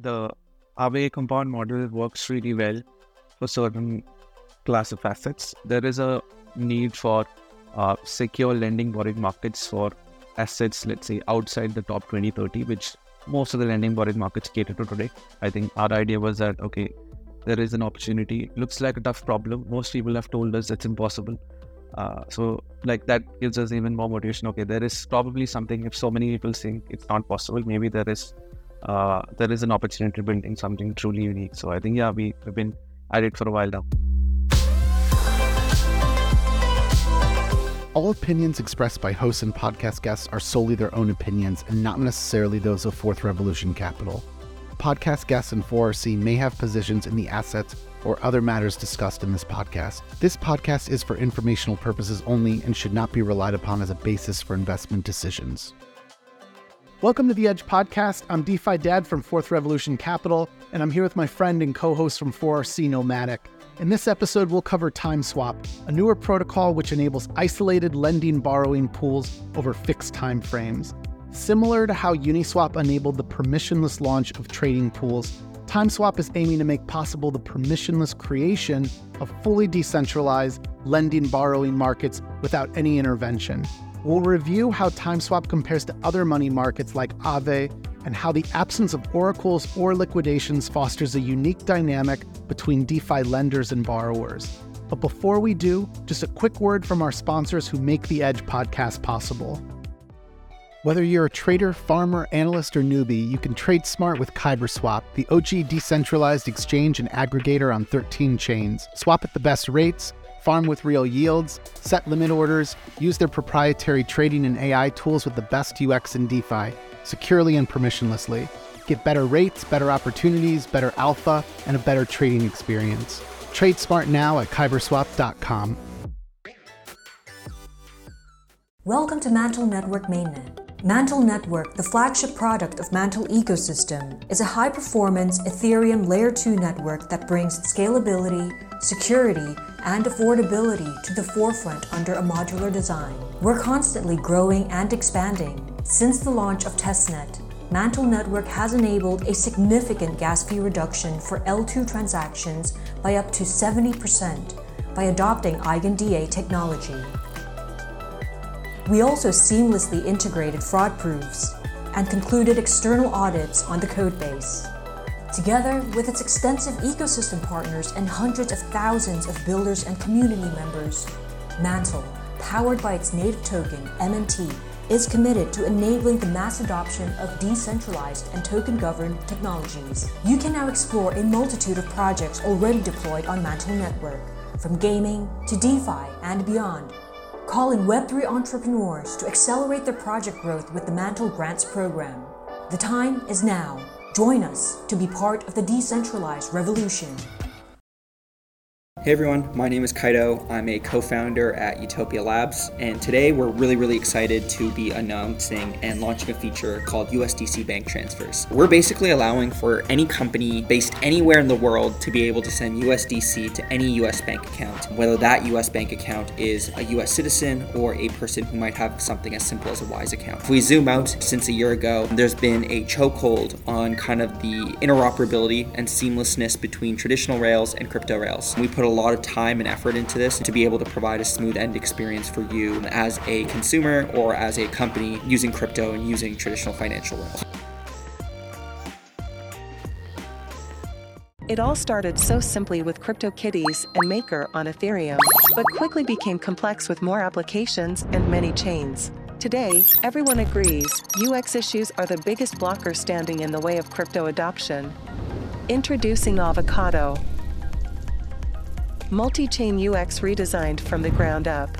the Aave compound model works really well for certain class of assets. There is a need for uh, secure lending borrowing markets for assets, let's say outside the top 20, 30, which most of the lending borrowing markets cater to today. I think our idea was that, okay, there is an opportunity. It Looks like a tough problem. Most people have told us it's impossible. Uh, so, like that gives us even more motivation. Okay, there is probably something. If so many people think it's not possible, maybe there is uh, there is an opportunity to building something truly unique. So, I think yeah, we have been at it for a while now. All opinions expressed by hosts and podcast guests are solely their own opinions and not necessarily those of Fourth Revolution Capital. Podcast guests and 4RC may have positions in the assets or other matters discussed in this podcast. This podcast is for informational purposes only and should not be relied upon as a basis for investment decisions. Welcome to the Edge Podcast. I'm DeFi Dad from Fourth Revolution Capital, and I'm here with my friend and co host from 4RC Nomatic. In this episode, we'll cover TimeSwap, a newer protocol which enables isolated lending borrowing pools over fixed time frames. Similar to how Uniswap enabled the permissionless launch of trading pools, TimeSwap is aiming to make possible the permissionless creation of fully decentralized lending borrowing markets without any intervention. We'll review how TimeSwap compares to other money markets like Aave and how the absence of oracles or liquidations fosters a unique dynamic between DeFi lenders and borrowers. But before we do, just a quick word from our sponsors who make the Edge podcast possible. Whether you're a trader, farmer, analyst, or newbie, you can trade smart with KyberSwap, the OG decentralized exchange and aggregator on 13 chains. Swap at the best rates, farm with real yields, set limit orders, use their proprietary trading and AI tools with the best UX in DeFi securely and permissionlessly. Get better rates, better opportunities, better alpha, and a better trading experience. Trade smart now at kyberswap.com. Welcome to Mantle Network Mainnet. Mantle Network, the flagship product of Mantle Ecosystem, is a high performance Ethereum Layer 2 network that brings scalability, security, and affordability to the forefront under a modular design. We're constantly growing and expanding since the launch of testnet, Mantle Network has enabled a significant gas fee reduction for L2 transactions by up to 70% by adopting EigenDA technology. We also seamlessly integrated fraud proofs and concluded external audits on the codebase. Together with its extensive ecosystem partners and hundreds of thousands of builders and community members, Mantle, powered by its native token, MNT, is committed to enabling the mass adoption of decentralized and token governed technologies. You can now explore a multitude of projects already deployed on Mantle Network, from gaming to DeFi and beyond. Call in Web3 entrepreneurs to accelerate their project growth with the Mantle Grants program. The time is now. Join us to be part of the decentralized revolution. Hey everyone, my name is Kaito. I'm a co founder at Utopia Labs, and today we're really, really excited to be announcing and launching a feature called USDC Bank Transfers. We're basically allowing for any company based anywhere in the world to be able to send USDC to any US bank account, whether that US bank account is a US citizen or a person who might have something as simple as a Wise account. If we zoom out since a year ago, there's been a chokehold on kind of the interoperability and seamlessness between traditional Rails and crypto Rails. We put a lot of time and effort into this to be able to provide a smooth end experience for you as a consumer or as a company using crypto and using traditional financial rails. It all started so simply with CryptoKitties and Maker on Ethereum, but quickly became complex with more applications and many chains. Today, everyone agrees UX issues are the biggest blocker standing in the way of crypto adoption. Introducing Avocado, multi-chain UX redesigned from the ground up.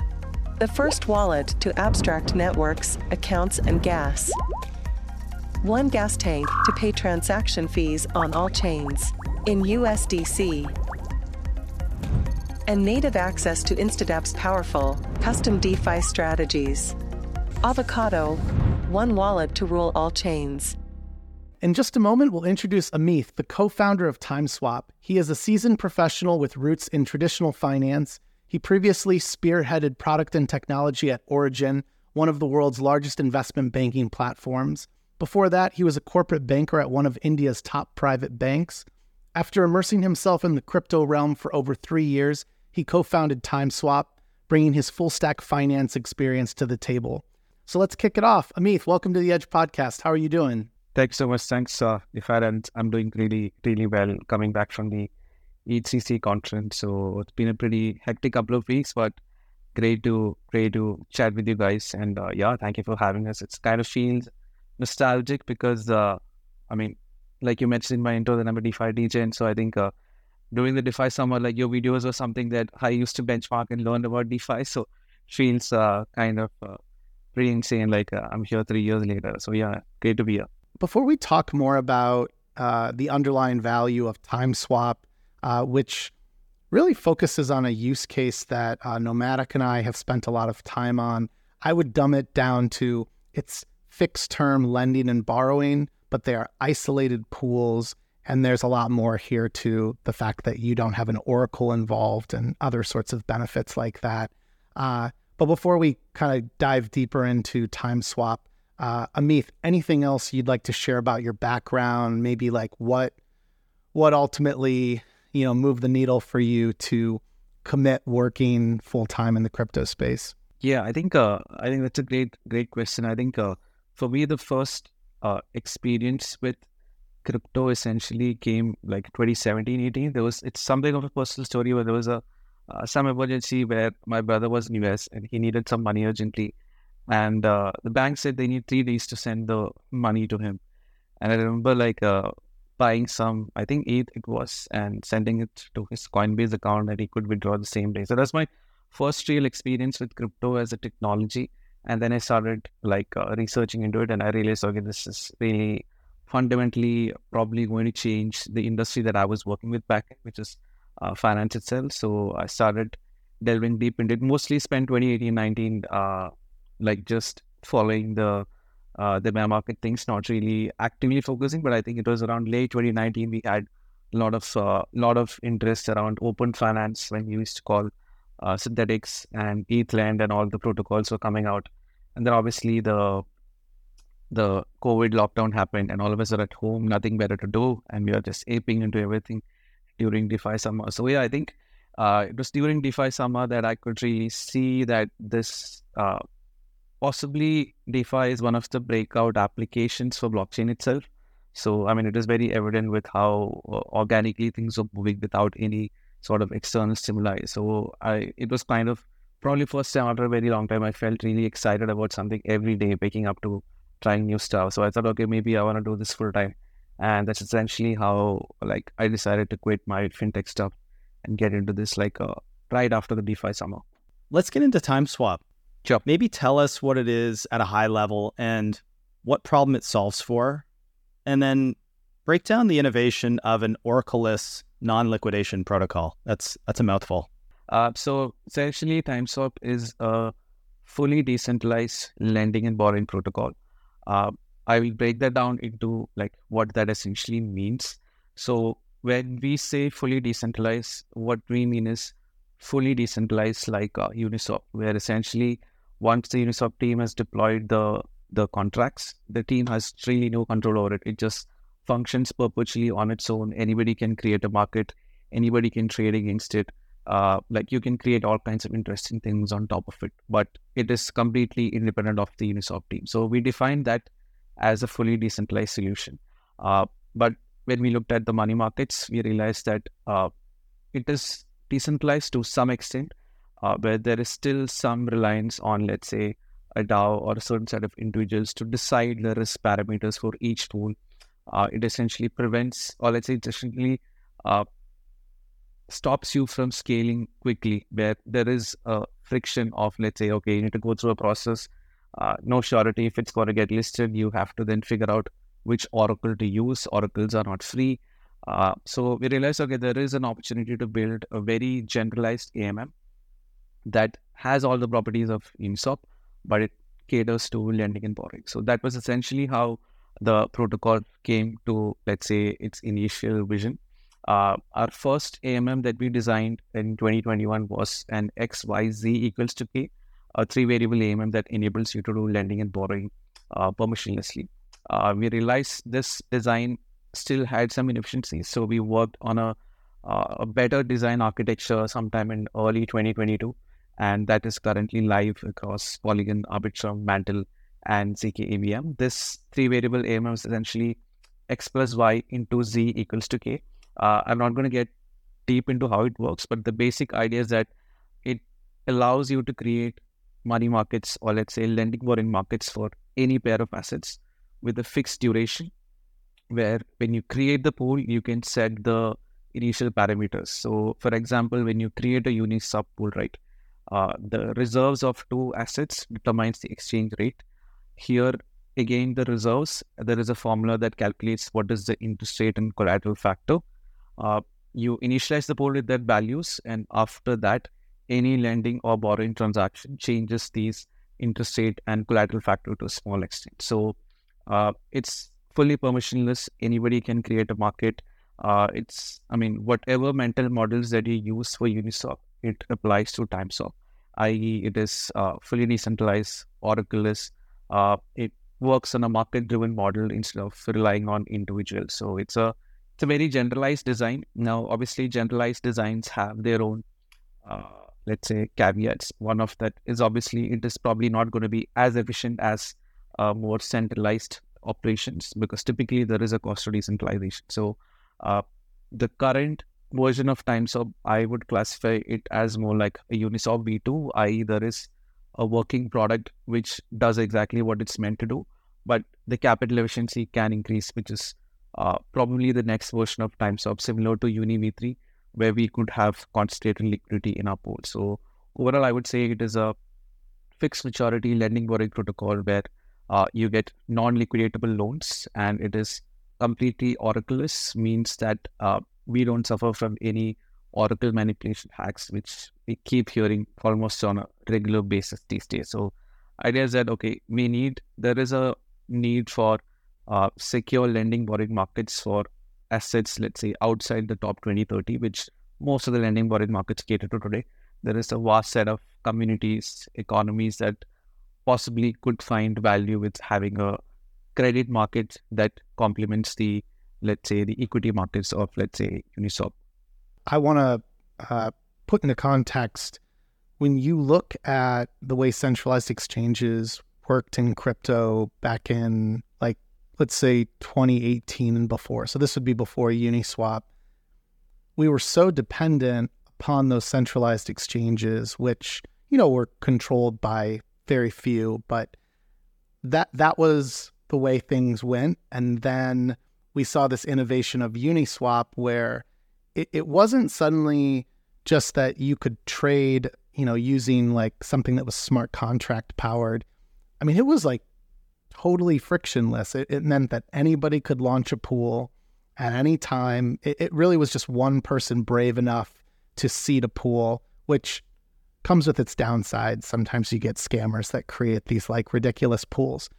The first wallet to abstract networks, accounts, and gas. One gas tank to pay transaction fees on all chains in USDC. And native access to Instadapp's powerful, custom DeFi strategies. Avocado, one wallet to rule all chains. In just a moment, we'll introduce Ameeth, the co founder of TimeSwap. He is a seasoned professional with roots in traditional finance. He previously spearheaded product and technology at Origin, one of the world's largest investment banking platforms. Before that, he was a corporate banker at one of India's top private banks. After immersing himself in the crypto realm for over three years, he co founded TimeSwap, bringing his full stack finance experience to the table. So let's kick it off. Ameeth, welcome to the Edge podcast. How are you doing? Thanks so much. Thanks, uh, I'm doing really, really well coming back from the EthCC conference. So it's been a pretty hectic couple of weeks, but great to great to chat with you guys. And uh, yeah, thank you for having us. It's kind of feels nostalgic because uh, I mean, like you mentioned in my intro, that I'm a DeFi DJ, and so I think uh, during the DeFi summer, like your videos were something that I used to benchmark and learn about DeFi. So feels uh, kind of uh, pretty insane. Like uh, I'm here three years later. So yeah, great to be here. Before we talk more about uh, the underlying value of TimeSwap, uh, which really focuses on a use case that uh, Nomatic and I have spent a lot of time on, I would dumb it down to it's fixed term lending and borrowing, but they are isolated pools. And there's a lot more here to the fact that you don't have an oracle involved and other sorts of benefits like that. Uh, but before we kind of dive deeper into TimeSwap, uh, Ameeth, anything else you'd like to share about your background? Maybe like what what ultimately you know moved the needle for you to commit working full time in the crypto space? Yeah, I think uh, I think that's a great great question. I think uh, for me the first uh, experience with crypto essentially came like 2017 18 there was it's something of a personal story where there was a uh, some emergency where my brother was in US and he needed some money urgently. And uh, the bank said they need three days to send the money to him. And I remember like uh, buying some, I think ETH it was, and sending it to his Coinbase account that he could withdraw the same day. So that's my first real experience with crypto as a technology. And then I started like uh, researching into it, and I realized, okay, this is really fundamentally probably going to change the industry that I was working with back, which is uh, finance itself. So I started delving deep into it. Mostly spent 2018, 19, uh, like just following the uh, the bear market things, not really actively focusing. But I think it was around late 2019 we had a lot of uh, lot of interest around open finance when we used to call uh, Synthetix and ETHLend and all the protocols were coming out. And then obviously the the COVID lockdown happened and all of us are at home, nothing better to do, and we are just aping into everything during DeFi summer. So yeah, I think uh, it was during DeFi summer that I could really see that this uh, possibly DeFi is one of the breakout applications for blockchain itself. So I mean, it is very evident with how uh, organically things are moving without any sort of external stimuli. So I, it was kind of probably first time after a very long time, I felt really excited about something every day, waking up to trying new stuff. So I thought, okay, maybe I want to do this full time and that's essentially how like I decided to quit my fintech stuff and get into this like uh, right after the DeFi summer. Let's get into TimeSwap. Sure. Maybe tell us what it is at a high level and what problem it solves for, and then break down the innovation of an Oracle-less non-liquidation protocol. That's that's a mouthful. Uh, so essentially, TimeSwap is a fully decentralized lending and borrowing protocol. Uh, I will break that down into like what that essentially means. So when we say fully decentralized, what we mean is fully decentralized like uh, Uniswap, where essentially once the Uniswap team has deployed the the contracts, the team has really no control over it. It just functions perpetually on its own. Anybody can create a market. Anybody can trade against it. Uh, like you can create all kinds of interesting things on top of it, but it is completely independent of the Uniswap team. So we define that as a fully decentralized solution. Uh, but when we looked at the money markets, we realized that uh, it is decentralized to some extent, uh, where there is still some reliance on, let's say, a DAO or a certain set of individuals to decide the risk parameters for each tool. Uh, it essentially prevents, or let's say, it essentially uh, stops you from scaling quickly, where there is a friction of, let's say, okay, you need to go through a process uh, no surety if it's going to get listed. You have to then figure out which oracle to use. Oracles are not free. Uh, so we realized, okay, there is an opportunity to build a very generalized AMM that has all the properties of Uniswap, but it caters to lending and borrowing. So that was essentially how the protocol came to, let's say, its initial vision. Uh, our first AMM that we designed in 2021 was an XYZ equals to K a three variable AMM that enables you to do lending and borrowing uh, permissionlessly. uh, we realized this design still had some inefficiencies. So we worked on a, uh, a better design architecture sometime in early 2022. And that is currently live across Polygon, Arbitrum, Mantle, and zkEVM. This three variable AMM is essentially x plus y into z equals to k. am uh, not going to get deep into how it works, but the basic idea is that it allows you to create money markets or let's say lending borrowing markets for any pair of assets with a fixed duration where when you create the pool you can set the initial parameters so for example when you create a uniswap pool right uh, the reserves of two assets determines the exchange rate here again the reserves there is a formula that calculates what is the interest rate and collateral factor uh, you initialize the pool with that values and after that any lending or borrowing transaction changes these interest rate and collateral factor to a small extent. So uh, it's fully permissionless. Anybody can create a market. Uh, it's, I mean, whatever mental models that you use for Uniswap, it applies to TimeSwap, i.e., it is uh, fully decentralized, Oracleless. Uh, it works on a market-driven model instead of relying on individuals. So it's a it's a very generalized design. Now, obviously, generalized designs have their own uh, let's say caveats one of that is obviously it is probably not going to be as efficient as uh, more centralized operations because typically there is a cost of decentralization so uh, the current version of timeswap i would classify it as more like a uniswap v2 i.e there is a working product which does exactly what it's meant to do but the capital efficiency can increase which is uh, probably the next version of timeswap similar to uni v3 where we could have concentrated liquidity in our pool. So overall, I would say it is a fixed maturity lending borrowing protocol where uh, you get non-liquidatable loans and it is completely oracleless means that uh, we don't suffer from any oracle manipulation hacks which we keep hearing almost on a regular basis these days so idea is that okay we need there is a need for uh, secure lending borrowing markets for assets, let's say outside the top 20, 30, which most of the lending borrowing markets cater to today. There is a vast set of communities, economies that possibly could find value with having a credit market that complements the, let's say, the equity markets of, let's say, Uniswap. I want to uh, put into context when you look at the way centralized exchanges worked in crypto back in like let's say 2018 and before. So this would be before Uniswap. We were so dependent upon those centralized exchanges, which, you know, were controlled by very few, but that that was the way things went. And then we saw this innovation of Uniswap where it, it wasn't suddenly just that you could trade, you know, using like something that was smart contract powered. I mean, it was like totally frictionless. It, it, meant that anybody could launch a pool at any time. It, it really was just one person brave enough to seed a pool, which comes with its downsides. Sometimes you get scammers that create these like ridiculous pools.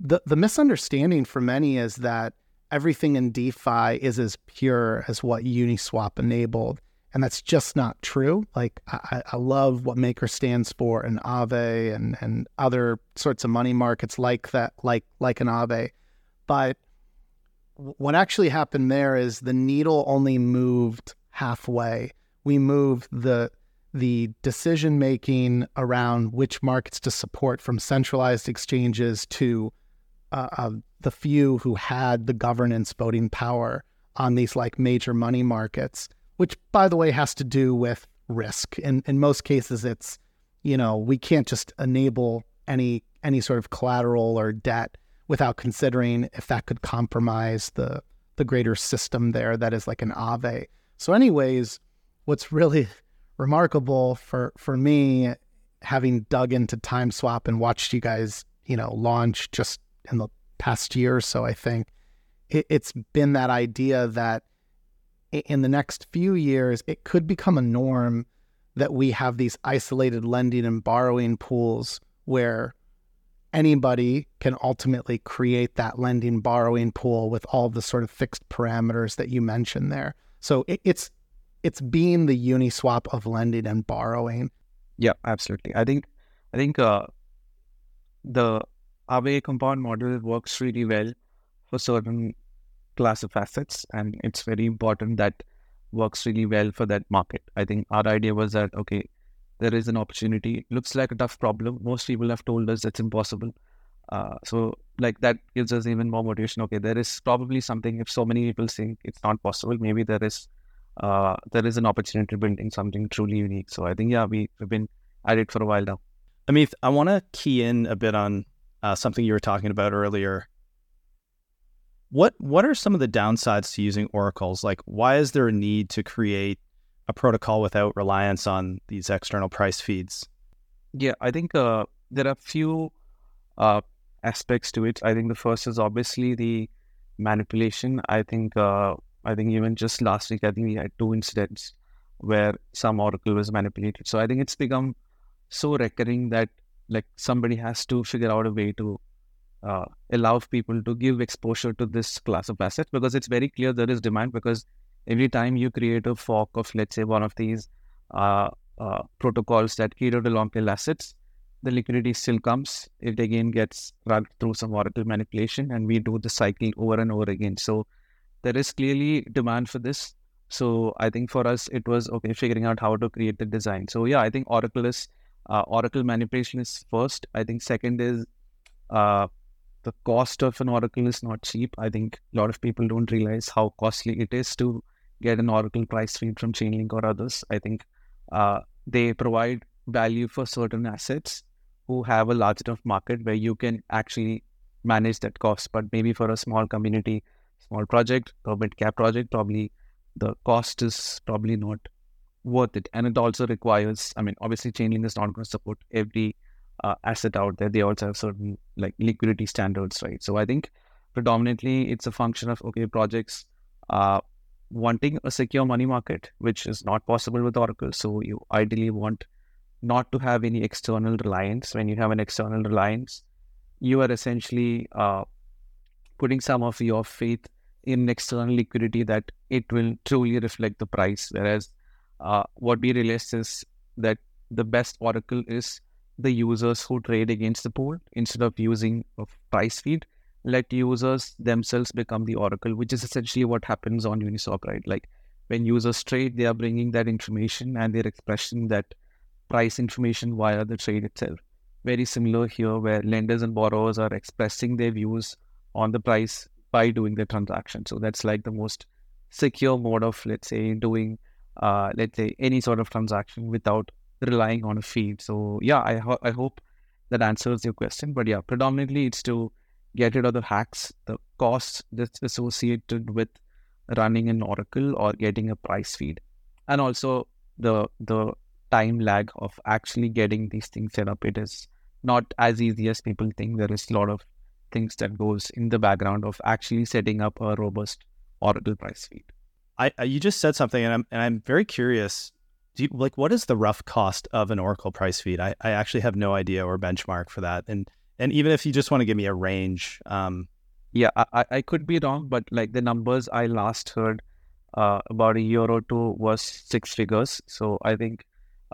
The the misunderstanding for many is that everything in DeFi is as pure as what Uniswap enabled. And that's just not true. Like I, I love what Maker stands for and Aave and, and other sorts of money markets like that, like like an Aave. But what actually happened there is the needle only moved halfway. We moved the the decision making around which markets to support from centralized exchanges to uh, the few who had the governance voting power on these like major money markets which by the way has to do with risk. In in most cases, it's you know we can't just enable any any sort of collateral or debt without considering if that could compromise the the greater system there that is like an Aave. So, anyways, what's really remarkable for for me, having dug into TimeSwap and watched you guys, you know, launch just in the past year or so, I think it, it's been that idea that in the next few years, it could become a norm that we have these isolated lending and borrowing pools where anybody can ultimately create that lending borrowing pool with all the sort of fixed parameters that you mentioned there. So it, it's it's being the uniswap of lending and borrowing. Yeah, absolutely. I think I think uh, the Aave compound model works really well for certain class of assets, and it's very important that works really well for that market. I think our idea was that okay, there is an opportunity. Looks like a tough problem. Most people have told us it's impossible. Uh, so like that gives us even more motivation. Okay, there is probably something. If so many people think it's not possible, maybe there is uh, there is an opportunity building something truly unique. So I think yeah, we, we've been at it for a while now. Ameeth, I want to key in a bit on uh, something you were talking about earlier. What what are some of the downsides to using oracles? Like, why is there a need to create a protocol without reliance on these external price feeds? Yeah, I think uh, there are a few uh, aspects to it. I think the first is obviously the manipulation. I think uh, I think even just last week, I think we had two incidents where some oracle was manipulated. So I think it's become so recurring that like somebody has to figure out a way to uh, allow people to give exposure to this class of assets because it's very clear there is demand because every time you create a fork of let's say one of these uh, uh, protocols that cater to long tail assets the liquidity still comes. It again gets run through some oracle manipulation and we do the cycle over and over again. So there is clearly demand for this. So i think for us it was okay figuring out how to create the design. So yeah i think oracle is uh, oracle manipulation is first. I think second is uh, the cost of an oracle is not cheap. I think a lot of people don't realize how costly it is to get an oracle price feed from chainlink or others. I think uh, they provide value for certain assets who have a large enough market where you can actually manage that cost. But maybe for a small community small project or mid cap project probably the cost is probably not worth it. And it also requires, I mean, obviously Chainlink is not going to support every uh, asset out there. They also have certain like liquidity standards, right? So I think predominantly it's a function of, okay, projects uh, wanting a secure money market, which is not possible with Oracle. So you ideally want not to have any external reliance. When you have an external reliance, you are essentially uh, putting some of your faith in external liquidity that it will truly reflect the price. Whereas uh, what we realized is that the best oracle is the users who trade against the pool instead of using a price feed. Let users themselves become the oracle, which is essentially what happens on Uniswap, right? Like when users trade, they are bringing that information and they're expressing that price information via the trade itself. Very similar here, where lenders and borrowers are expressing their views on the price by doing the transaction. So that's like the most secure mode of, let's say, doing uh, let's say any sort of transaction without relying on a feed. So yeah, I ho- I hope that answers your question. But yeah, predominantly it's to get rid of the hacks, the costs that's associated with running an Oracle or getting a price feed, and also the the time lag of actually getting these things set up. It is not as easy as people think. There is a lot of things that goes in the background of actually setting up a robust Oracle price feed. I, I, you just said something, and I'm and I'm very curious. You, like, what is the rough cost of an Oracle price feed? I, I actually have no idea or benchmark for that. And and even if you just want to give me a range, um, yeah, I, I could be wrong, but like the numbers I last heard uh, about a year or two was six figures. So I think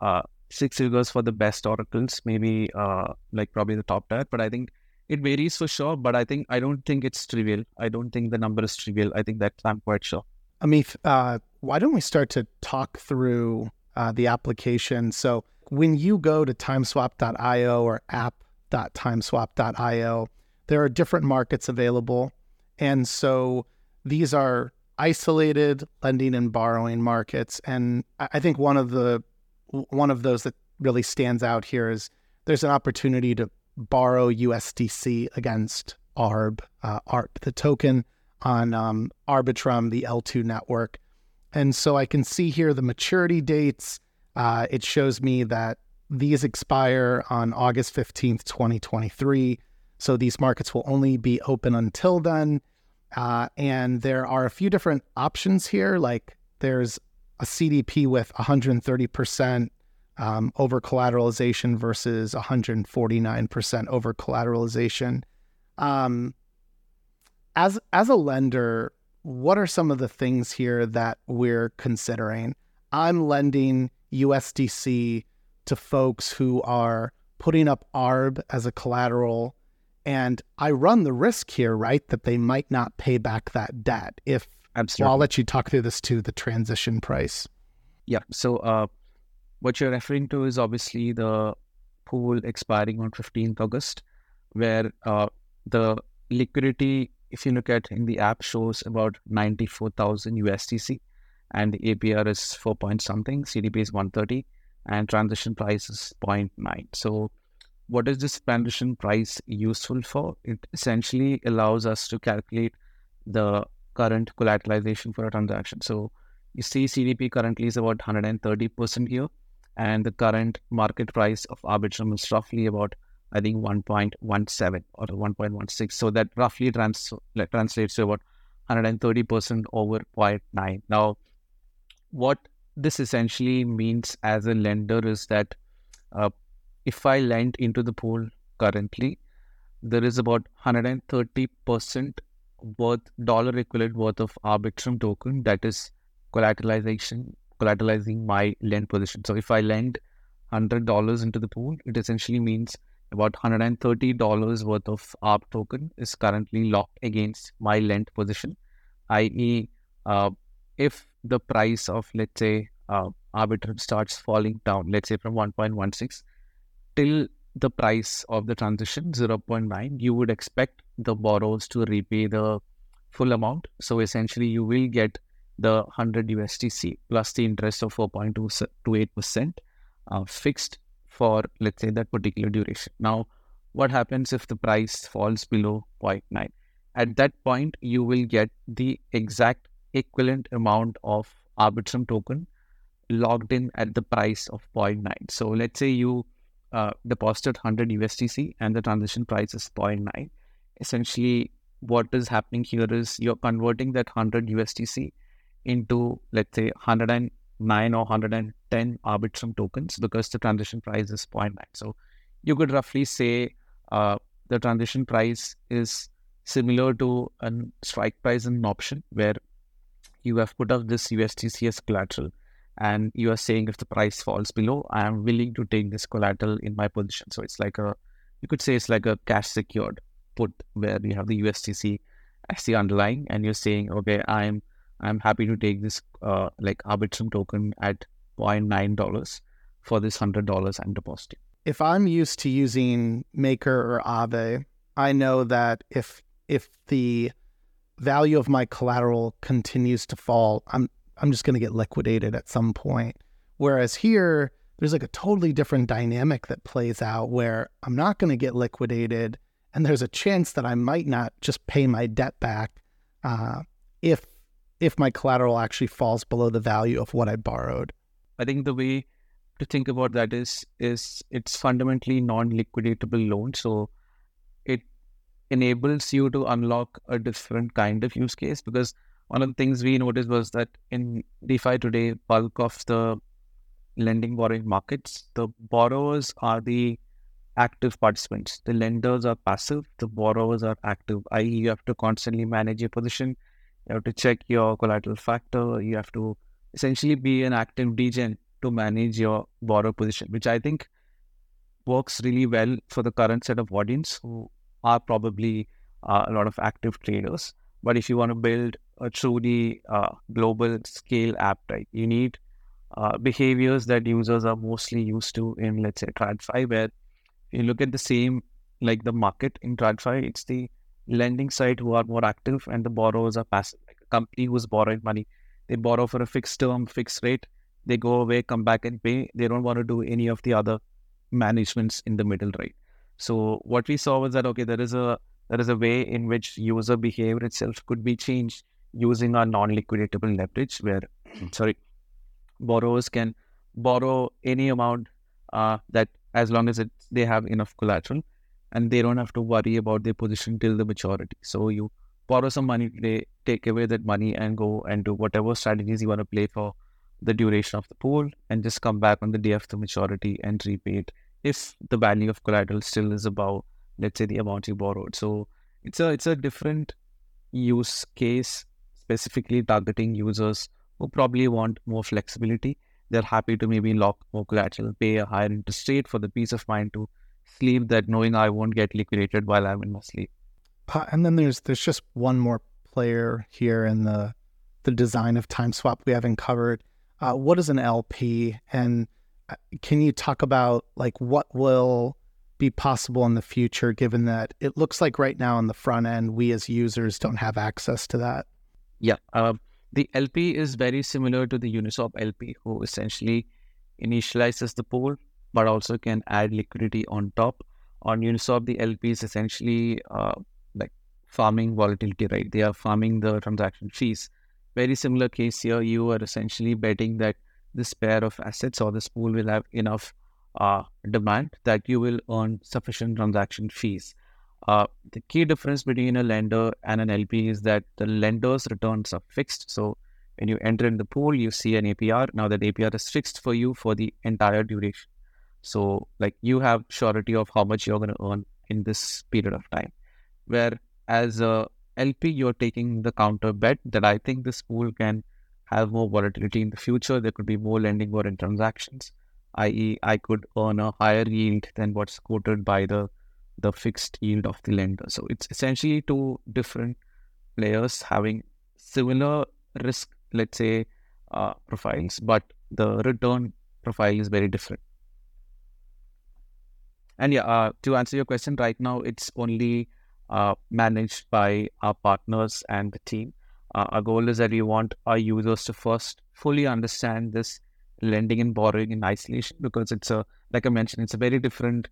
uh, six figures for the best oracles, maybe uh, like probably the top tier. But I think it varies for sure. But I think I don't think it's trivial. I don't think the number is trivial. I think that I'm quite sure. Ameeth, uh, why don't we start to talk through uh, the application? So when you go to timeswap.io or app.timeswap.io, there are different markets available. And so these are isolated lending and borrowing markets. And I think one of the one of those that really stands out here is there's an opportunity to borrow USDC against ARB, uh, ARB, the token on um, Arbitrum, the L2 network. And so I can see here the maturity dates. Uh, it shows me that these expire on August 15th, 2023. So these markets will only be open until then. Uh, and there are a few different options here. Like there's a CDP with 130% um, over collateralization versus 149% over collateralization. Um, as as a lender, what are some of the things here that we're considering? I'm lending USDC to folks who are putting up ARB as a collateral And I run the risk here, right, that they might not pay back that debt if Absolutely. Well, I'll let you talk through this too, the transition price. Yeah. So uh, what you're referring to is obviously the pool expiring on 15th August, where uh, the liquidity, if you look at in the app, shows about 94,000 USDC, and the APR is 4 point something, CDP is 130, and transition price is 0.9. So what is this transition price useful for? It essentially allows us to calculate the current collateralization for a transaction. So you see CDP currently is about 130% here, and the current market price of Arbitrum is roughly about, I think, 1.17 or 1.16. So that roughly trans- translates to about 130% over 0.9. Now, what this essentially means as a lender is that uh, if I lend into the pool currently, there is about 130% worth dollar equivalent worth of Arbitrum token that is collateralization collateralizing my lend position. So if I lend hundred dollars into the pool, it essentially means about hundred and thirty dollars worth of ARB token is currently locked against my lent position, i.e., uh, if the price of let's say uh, Arbitrum starts falling down, let's say from one point one six till the price of the transition 0.9 you would expect the borrowers to repay the full amount so essentially you will get the 100 USDC plus the interest of 4.28% uh, fixed for let's say that particular duration. Now what happens if the price falls below 0.9 at that point you will get the exact equivalent amount of arbitrum token logged in at the price of 0.9 so let's say you uh, deposited 100 USDC and the transition price is 0.9. Essentially, what is happening here is you're converting that 100 USDC into, let's say, 109 or 110 Arbitrum tokens because the transition price is 0.9. So you could roughly say uh, the transition price is similar to a strike price in an option where you have put up this USDC as collateral and you are saying if the price falls below, I am willing to take this collateral in my position. So it's like a, you could say it's like a cash secured put where you have the USDC as the underlying, and you're saying, okay, I'm I'm happy to take this uh, like Arbitrum token at 0.9 dollars for this hundred dollars I'm depositing. If I'm used to using Maker or Aave, I know that if if the value of my collateral continues to fall, I'm I'm just going to get liquidated at some point. Whereas here, there's like a totally different dynamic that plays out where I'm not going to get liquidated, and there's a chance that I might not just pay my debt back uh, if if my collateral actually falls below the value of what I borrowed. I think the way to think about that is is it's fundamentally non-liquidatable loan, so it enables you to unlock a different kind of use case because one of the things we noticed was that in DeFi today, bulk of the lending borrowing markets, the borrowers are the active participants. The lenders are passive, the borrowers are active, i.e., you have to constantly manage your position, you have to check your collateral factor, you have to essentially be an active degen to manage your borrower position, which I think works really well for the current set of audience who are probably uh, a lot of active traders. But if you want to build a truly uh, global scale app, right? You need uh, behaviors that users are mostly used to in, let's say, TradFi, where you look at the same, like the market in TradFi, it's the lending side who are more active and the borrowers are passive. Like a company who's borrowing money, they borrow for a fixed term, fixed rate, they go away, come back and pay. They don't want to do any of the other managements in the middle, right? So what we saw was that okay, there is a there is a way in which user behavior itself could be changed using a non-liquidatable leverage where sorry borrowers can borrow any amount uh, that as long as it, they have enough collateral and they don't have to worry about their position till the maturity so you borrow some money today take away that money and go and do whatever strategies you want to play for the duration of the pool and just come back on the day of the maturity and repay it if the value of collateral still is above let's say the amount you borrowed so it's a it's a different use case specifically targeting users who probably want more flexibility. They're happy to maybe lock more collateral, pay a higher interest rate for the peace of mind to sleep that knowing I won't get liquidated while I'm in my sleep. And then there's there's just one more player here in the the design of TimeSwap we haven't covered. Uh, what is an LP, and uh, can you talk about like what will be possible in the future, given that it looks like right now on the front end we as users don't have access to that? Yeah, uh, the LP is very similar to the Uniswap LP, who essentially initializes the pool, but also can add liquidity on top. On Uniswap, the LP is essentially uh, like farming volatility, right? They are farming the transaction fees. Very similar case here. You are essentially betting that this pair of assets or this pool will have enough uh, demand that you will earn sufficient transaction fees. Uh, the key difference between a lender and an LP is that the lender's returns are fixed. So when you enter in the pool, you see an APR. Now that APR is fixed for you for the entire duration. So like you have surety of how much you're going to earn in this period of time. Where as a LP, you're taking the counter bet that I think this pool can have more volatility in the future. There could be more lending or in transactions, i.e., I could earn a higher yield than what's quoted by the the fixed yield of the lender. So it's essentially two different players having similar risk, let's say, uh, profiles, but the return profile is very different. And yeah, uh, to answer your question, right now it's only uh, managed by our partners and the team. Uh, our goal is that we want our users to first fully understand this lending and borrowing in isolation because it's a, like I mentioned, it's a very different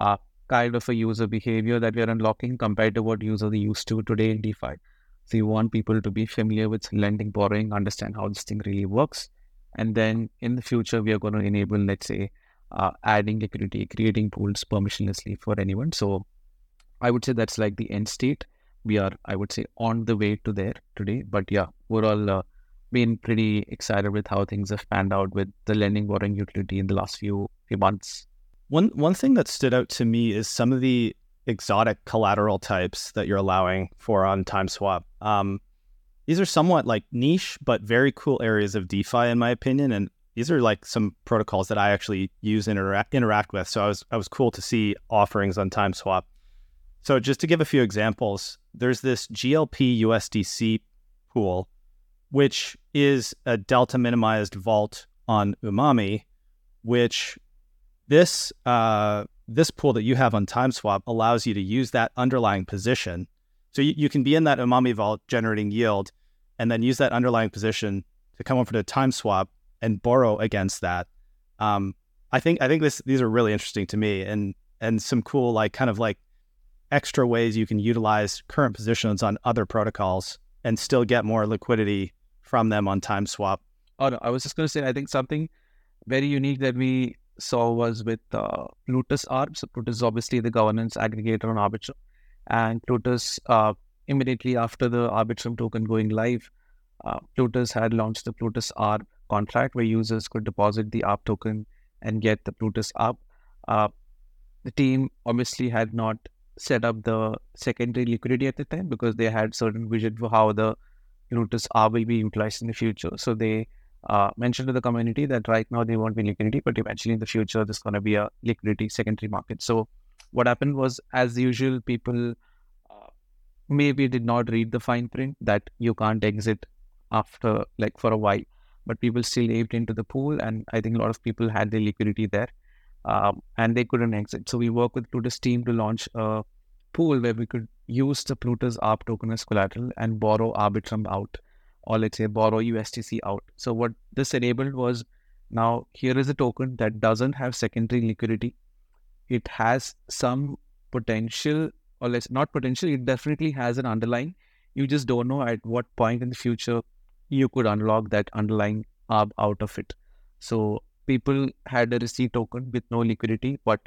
uh, kind of a user behavior that we are unlocking compared to what users are used to today in DeFi. So you want people to be familiar with lending, borrowing, understand how this thing really works. And then in the future, we are going to enable, let's say, uh, adding liquidity, creating pools permissionlessly for anyone. So I would say that's like the end state. We are, I would say, on the way to there today. But yeah, we're all uh, been pretty excited with how things have panned out with the lending borrowing utility in the last few few months. One one thing that stood out to me is some of the exotic collateral types that you're allowing for on TimeSwap. Um, these are somewhat like niche, but very cool areas of DeFi, in my opinion. And these are like some protocols that I actually use and interact, interact with. So I was I was cool to see offerings on TimeSwap. So just to give a few examples, there's this GLP USDC pool, which is a delta minimized vault on Umami, which this uh, this pool that you have on TimeSwap allows you to use that underlying position. So you, you can be in that Umami vault generating yield, and then use that underlying position to come over to TimeSwap and borrow against that. Um, I think I think this these are really interesting to me, and and some cool like kind of like extra ways you can utilize current positions on other protocols and still get more liquidity from them on TimeSwap. Oh no, I was just going to say I think something very unique that we saw was with uh, Plutus Arb. So Plutus is obviously the governance aggregator on Arbitrum, and Plutus uh, immediately after the Arbitrum token going live, uh, Plutus had launched the Plutus Arb contract where users could deposit the Arb token and get the Plutus Arb. Uh, the team obviously had not set up the secondary liquidity at the time because they had certain vision for how the Plutus Arb will be utilized in the future. So they uh, mentioned to the community that right now they won't be liquidity, but eventually in the future there's going to be a liquidity secondary market. So what happened was, as usual, people uh, maybe did not read the fine print that you can't exit after like for a while, but people still aped into the pool, and I think a lot of people had their liquidity there, um, and they couldn't exit. So we worked with Plutus team to launch a pool where we could use the Plutus ARB token as collateral and borrow Arbitrum out or let's say borrow USDC out. So what this enabled was now here is a token that doesn't have secondary liquidity. It has some potential, or let's not potential, it definitely has an underlying. You just don't know at what point in the future you could unlock that underlying ARB out of it. So people had a receipt token with no liquidity, but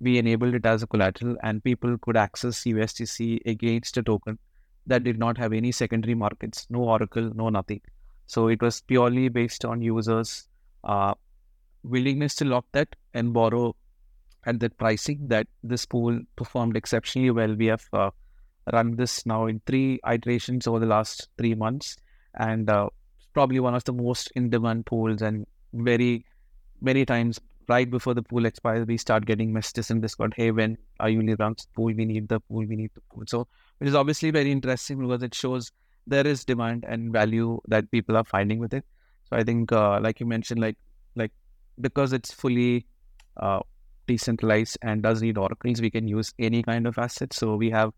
we enabled it as a collateral and people could access USDC against a token that did not have any secondary markets, no Oracle, no nothing. So it was purely based on users' uh, willingness to lock that and borrow at that pricing that this pool performed exceptionally well. We have uh, run this now in three iterations over the last three months and uh, probably one of the most in demand pools and very many times right before the pool expires, we start getting messages in Discord, hey, when are you around pool? We need the pool, we need the pool. So, which is obviously very interesting because it shows there is demand and value that people are finding with it. So I think, uh, like you mentioned, like like because it's fully uh, decentralized and does need oracles, we can use any kind of asset. So we have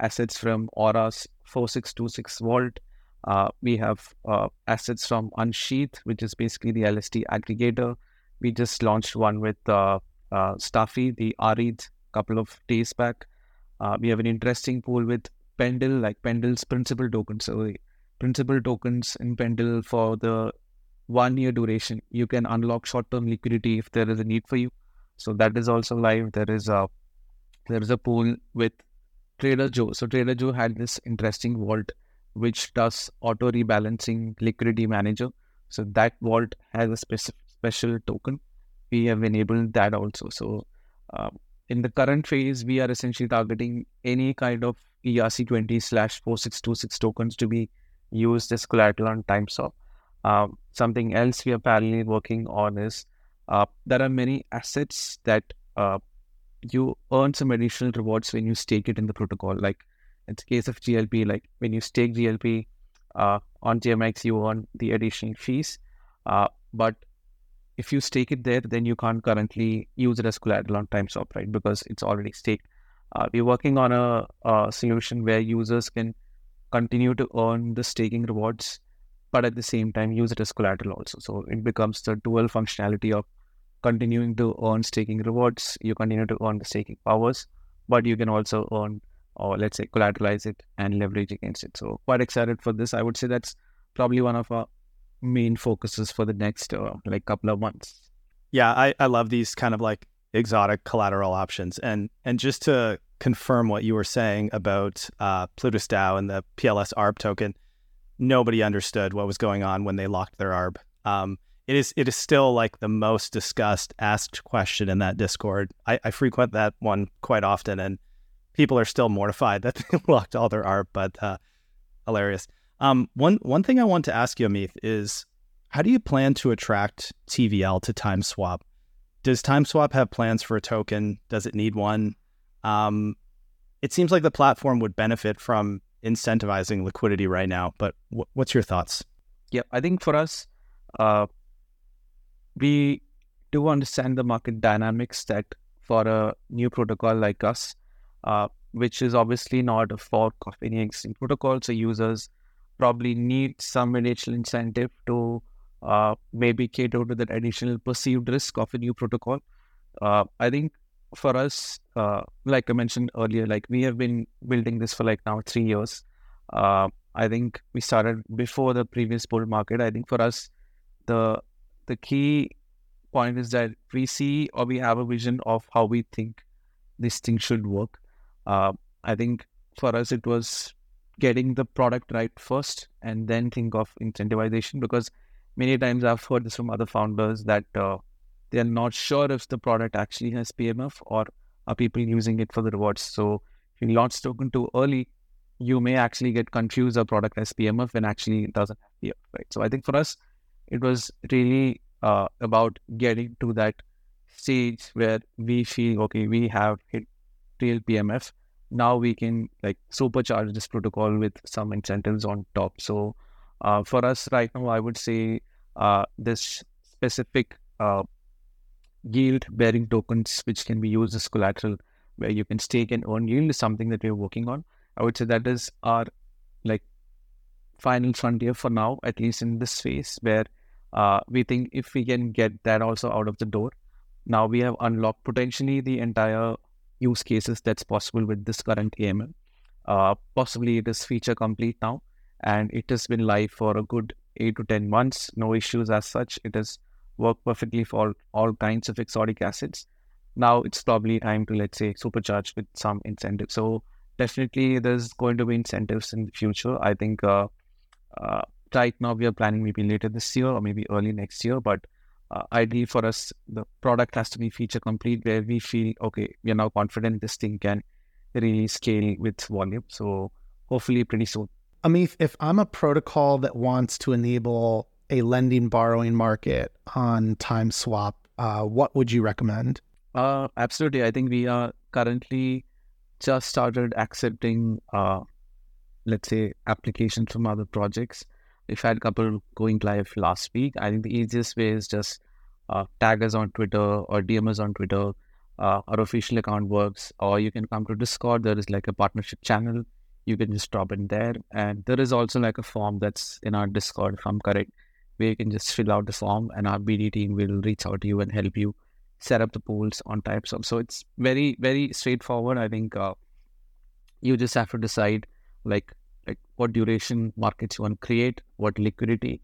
assets from Aura's 4626 Vault. Uh, we have uh, assets from unshETH, which is basically the LST aggregator. We just launched one with uh, uh, Staffy, the Arid, a couple of days back. Uh, we have an interesting pool with Pendle, like Pendle's principal tokens. So the principal tokens in Pendle for the one year duration, you can unlock short term liquidity if there is a need for you. So that is also live. There is a there is a pool with Trader Joe. So Trader Joe had this interesting vault which does auto rebalancing liquidity manager. So that vault has a specific special token. We have enabled that also. So uh, in the current phase, we are essentially targeting any kind of ERC20 slash 4626 tokens to be used as collateral on TimeSwap. Um, something else we are parallelly working on is uh, there are many assets that uh, you earn some additional rewards when you stake it in the protocol. Like in the case of GLP, like when you stake GLP uh, on GMX, you earn the additional fees. Uh, but if you stake it there, then you can't currently use it as collateral on TimeSwap, right? Because it's already staked. Uh, we're working on a, a, solution where users can continue to earn the staking rewards, but at the same time use it as collateral also. So it becomes the dual functionality of continuing to earn staking rewards. You continue to earn the staking powers, but you can also earn or let's say collateralize it and leverage against it. So quite excited for this. I would say that's probably one of our main focuses for the next uh, like couple of months. Yeah, I, I love these kind of like exotic collateral options. And and just to confirm what you were saying about uh, Plutus DAO and the PLS ARB token, nobody understood what was going on when they locked their ARB. Um, it is it is still like the most discussed asked question in that Discord. I, I frequent that one quite often, and people are still mortified that they locked all their ARB, but uh, hilarious. Um, one one thing I want to ask you, Ameeth, is how do you plan to attract TVL to TimeSwap? Does TimeSwap have plans for a token? Does it need one? Um, it seems like the platform would benefit from incentivizing liquidity right now, but w- what's your thoughts? Yeah, I think for us, uh, we do understand the market dynamics that for a new protocol like us, uh, which is obviously not a fork of any existing protocol, so users probably need some additional incentive to uh, maybe cater to that additional perceived risk of a new protocol. Uh, I think for us, uh, like I mentioned earlier, like we have been building this for like now three years. Uh, I think we started before the previous bull market. I think for us, the the key point is that we see or we have a vision of how we think this thing should work. Uh, I think for us, it was getting the product right first and then think of incentivization because many times I've heard this from other founders that uh, they're not sure if the product actually has PMF or are people using it for the rewards. So if you launch token too early, you may actually get confused a product as PMF when actually it doesn't have PMF, right? So I think for us, it was really uh, about getting to that stage where we feel okay, we have hit real PMF. Now we can like supercharge this protocol with some incentives on top. So uh, for us right now, I would say uh, this specific uh, yield bearing tokens, which can be used as collateral, where you can stake and earn yield, is something that we're working on. I would say that is our like final frontier for now, at least in this phase, where uh, we think if we can get that also out of the door, now we have unlocked potentially the entire use cases that's possible with this current AMM. Uh, possibly it is feature complete now, and it has been live for a good eight to ten months. No issues as such. It has worked perfectly for all kinds of exotic assets. Now it's probably time to let's say supercharge with some incentives. So definitely there's going to be incentives in the future. I think uh, uh, right now we are planning maybe later this year or maybe early next year, but uh, ideally for us the product has to be feature complete where we feel okay we are now confident this thing can really scale with volume. So hopefully pretty soon. Ameeth, if I'm a protocol that wants to enable a lending borrowing market on TimeSwap, uh, what would you recommend? Uh, absolutely. I think we are currently just started accepting, uh, let's say, applications from other projects. We've had a couple going live last week. I think the easiest way is just uh, tag us on Twitter or DM us on Twitter. Uh, our official account works, or you can come to Discord. There is like a partnership channel. You can just drop in there, and there is also like a form that's in our Discord, if I'm correct, where you can just fill out the form, and our BD team will reach out to you and help you set up the pools on TimeSwap. So it's very, very straightforward. I think uh, you just have to decide like what duration markets you want to create, what liquidity,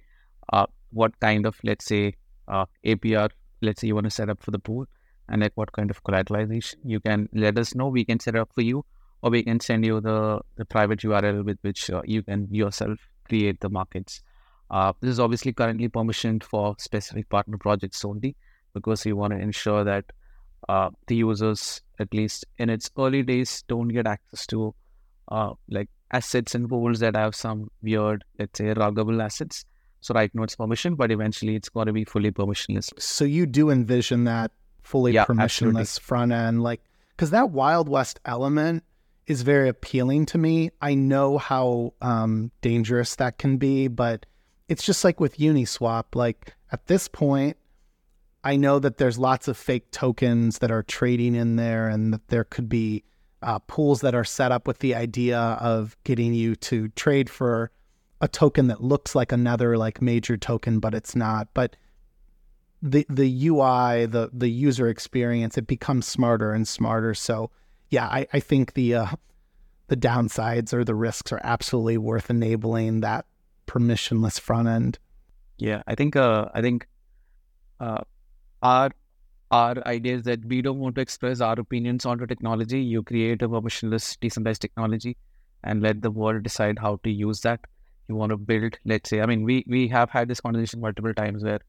uh, what kind of let's say uh, APR, let's say you want to set up for the pool, and like what kind of collateralization. You can let us know. We can set up for you, or we can send you the the private URL with which uh, you can yourself create the markets. Uh, this is obviously currently permissioned for specific partner projects only because we want to ensure that uh, the users, at least in its early days, don't get access to uh, like assets and pools that have some weird, let's say, ruggable assets. So right now it's permission, but eventually it's going to be fully permissionless. So you do envision that fully Yeah, permissionless absolutely. front end, like because that Wild West element is very appealing to me. I know how um, dangerous that can be, but it's just like with Uniswap. Like at this point, I know that there's lots of fake tokens that are trading in there, and that there could be uh, pools that are set up with the idea of getting you to trade for a token that looks like another like major token, but it's not. But the the UI, the the user experience, it becomes smarter and smarter. So yeah, I, I think the uh, the downsides or the risks are absolutely worth enabling that permissionless front end. Yeah, I think uh, I think uh, our our ideas that we don't want to express our opinions onto technology. You create a permissionless decentralized technology and let the world decide how to use that. You want to build, let's say, I mean, we we have had this conversation multiple times where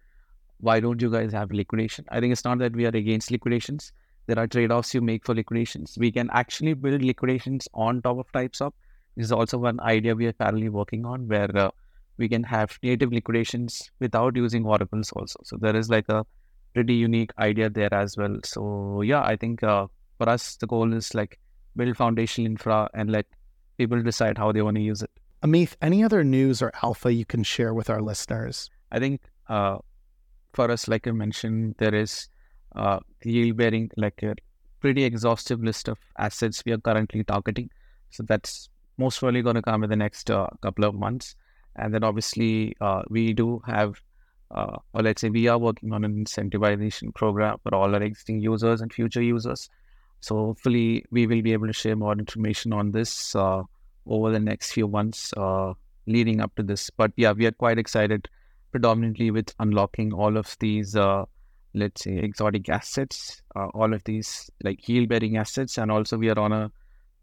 why don't you guys have liquidation? I think it's not that we are against liquidations. There are trade-offs you make for liquidations. We can actually build liquidations on top of TimeSwap. This is also one idea we are currently working on where uh, we can have native liquidations without using oracles also. So there is like a pretty unique idea there as well. So yeah, I think uh, for us the goal is like build foundational infra and let people decide how they want to use it. Ameeth, any other news or alpha you can share with our listeners? I think uh, for us, like I mentioned, there is uh, yield bearing like a pretty exhaustive list of assets we are currently targeting. So that's most probably going to come in the next uh, couple of months. And then obviously uh, we do have, uh, or let's say we are working on an incentivization program for all our existing users and future users. So hopefully we will be able to share more information on this uh, over the next few months uh, leading up to this. But yeah, we are quite excited predominantly with unlocking all of these, uh, let's say, exotic assets, uh, all of these like yield bearing assets. And also, we are on a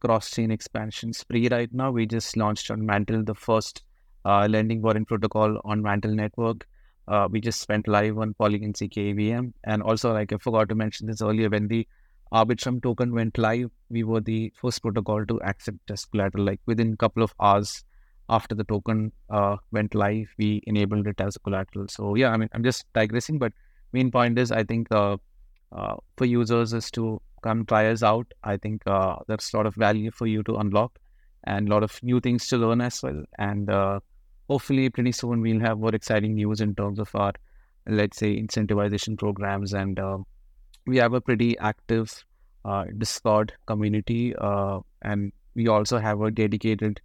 cross chain expansion spree right now. We just launched on Mantle the first uh, lending borrowing protocol on Mantle Network. Uh, we just went live on Polygon zkEVM. And also, like I forgot to mention this earlier, when the Arbitrum token went live, we were the first protocol to accept as collateral. Like within a couple of hours after the token uh, went live, we enabled it as a collateral. So yeah, I mean, I'm just digressing, but main point is I think uh, uh, for users is to come try us out. I think uh, there's a lot of value for you to unlock and a lot of new things to learn as well. And uh, hopefully, pretty soon we'll have more exciting news in terms of our, let's say, incentivization programs. And uh, we have a pretty active uh, Discord community, uh, and we also have a dedicated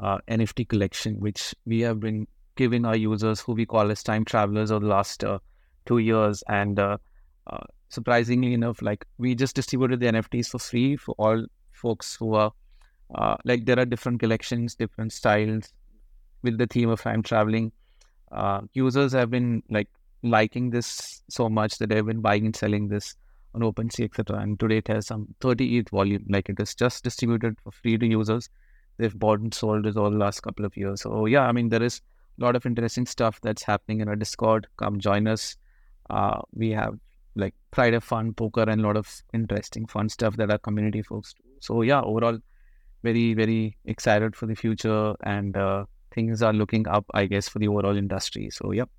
uh, NFT collection, which we have been giving our users who we call as time travelers over the last uh, two years. And uh, surprisingly enough, like we just distributed the NFTs for free for all folks who are like there are different collections, different styles with the theme of time traveling. Uh, users have been like liking this so much that they've been buying and selling this on OpenSea, etc. And today it has some 30 ETH volume. Like it is just distributed for free to users they've bought and sold it all the last couple of years. So yeah, I mean there is a lot of interesting stuff that's happening in our Discord. Come join us. Uh, we have like pride of fun, poker, and a lot of interesting fun stuff that our community folks do. So yeah, overall, very very excited for the future, and uh, things are looking up, I guess, for the overall industry. So yep.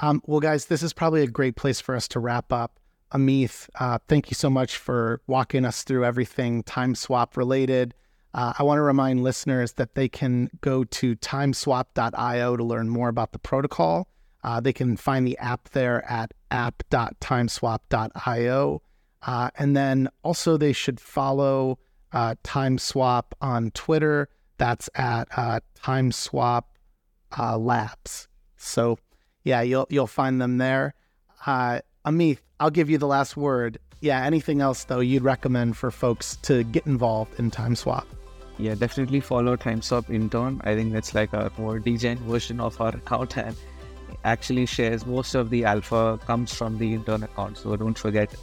Um, well, guys, this is probably a great place for us to wrap up. Ameeth, uh, thank you so much for walking us through everything TimeSwap related. Uh, I want to remind listeners that they can go to timeswap.io to learn more about the protocol. Uh, they can find the app there at app.timeswap.io. Uh, and then also, they should follow uh, TimeSwap on Twitter. That's at uh, TimeSwap uh, Labs. So, yeah, you'll you'll find them there. Uh, Ameeth, I'll give you the last word. Yeah, anything else though you'd recommend for folks to get involved in TimeSwap? Yeah, definitely follow TimeSwap intern. I think that's like a more degen version of our account and actually shares most of the alpha comes from the intern account. So don't forget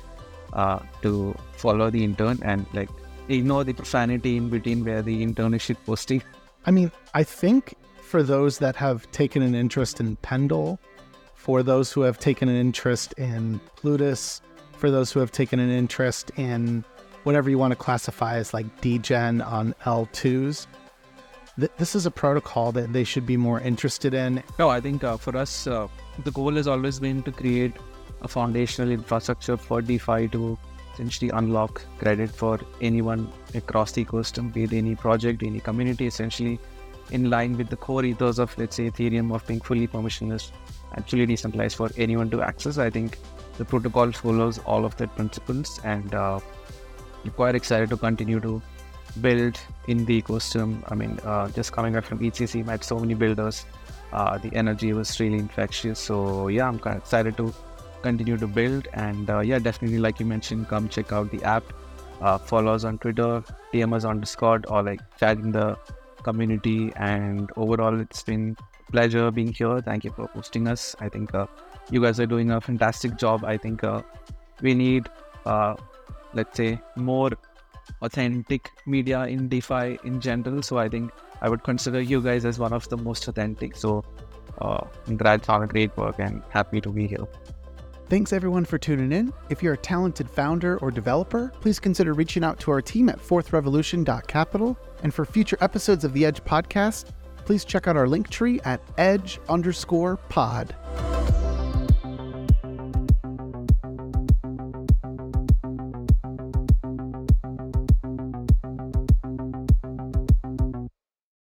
uh, to follow the intern and like ignore the profanity in between where the intern is. I mean, I think for those that have taken an interest in Pendle, for those who have taken an interest in Plutus, for those who have taken an interest in whatever you want to classify as like degen on L2s, th- this is a protocol that they should be more interested in. No, I think uh, for us, uh, the goal has always been to create a foundational infrastructure for DeFi to essentially unlock credit for anyone across the ecosystem, be it any project, any community, essentially in line with the core ethos of, let's say, Ethereum of being fully permissionless and fully decentralized for anyone to access. I think the protocol follows all of that principles and uh, quite excited to continue to build in the ecosystem. I mean, uh, just coming back from EthCC, met so many builders. Uh, the energy was really infectious. So yeah, I'm kind of excited to continue to build. And uh, yeah, definitely, like you mentioned, come check out the app. Uh, follow us on Twitter, DM us on Discord, or like chat in the community. And overall, it's been pleasure being here. Thank you for hosting us. I think uh, you guys are doing a fantastic job. I think uh, we need, uh, let's say, more authentic media in DeFi in general. So I think I would consider you guys as one of the most authentic. So uh, congrats on a great work and happy to be here. Thanks everyone for tuning in. If you're a talented founder or developer, please consider reaching out to our team at fourthrevolution.capital. And for future episodes of the Edge podcast, please check out our link tree at edge underscore pod.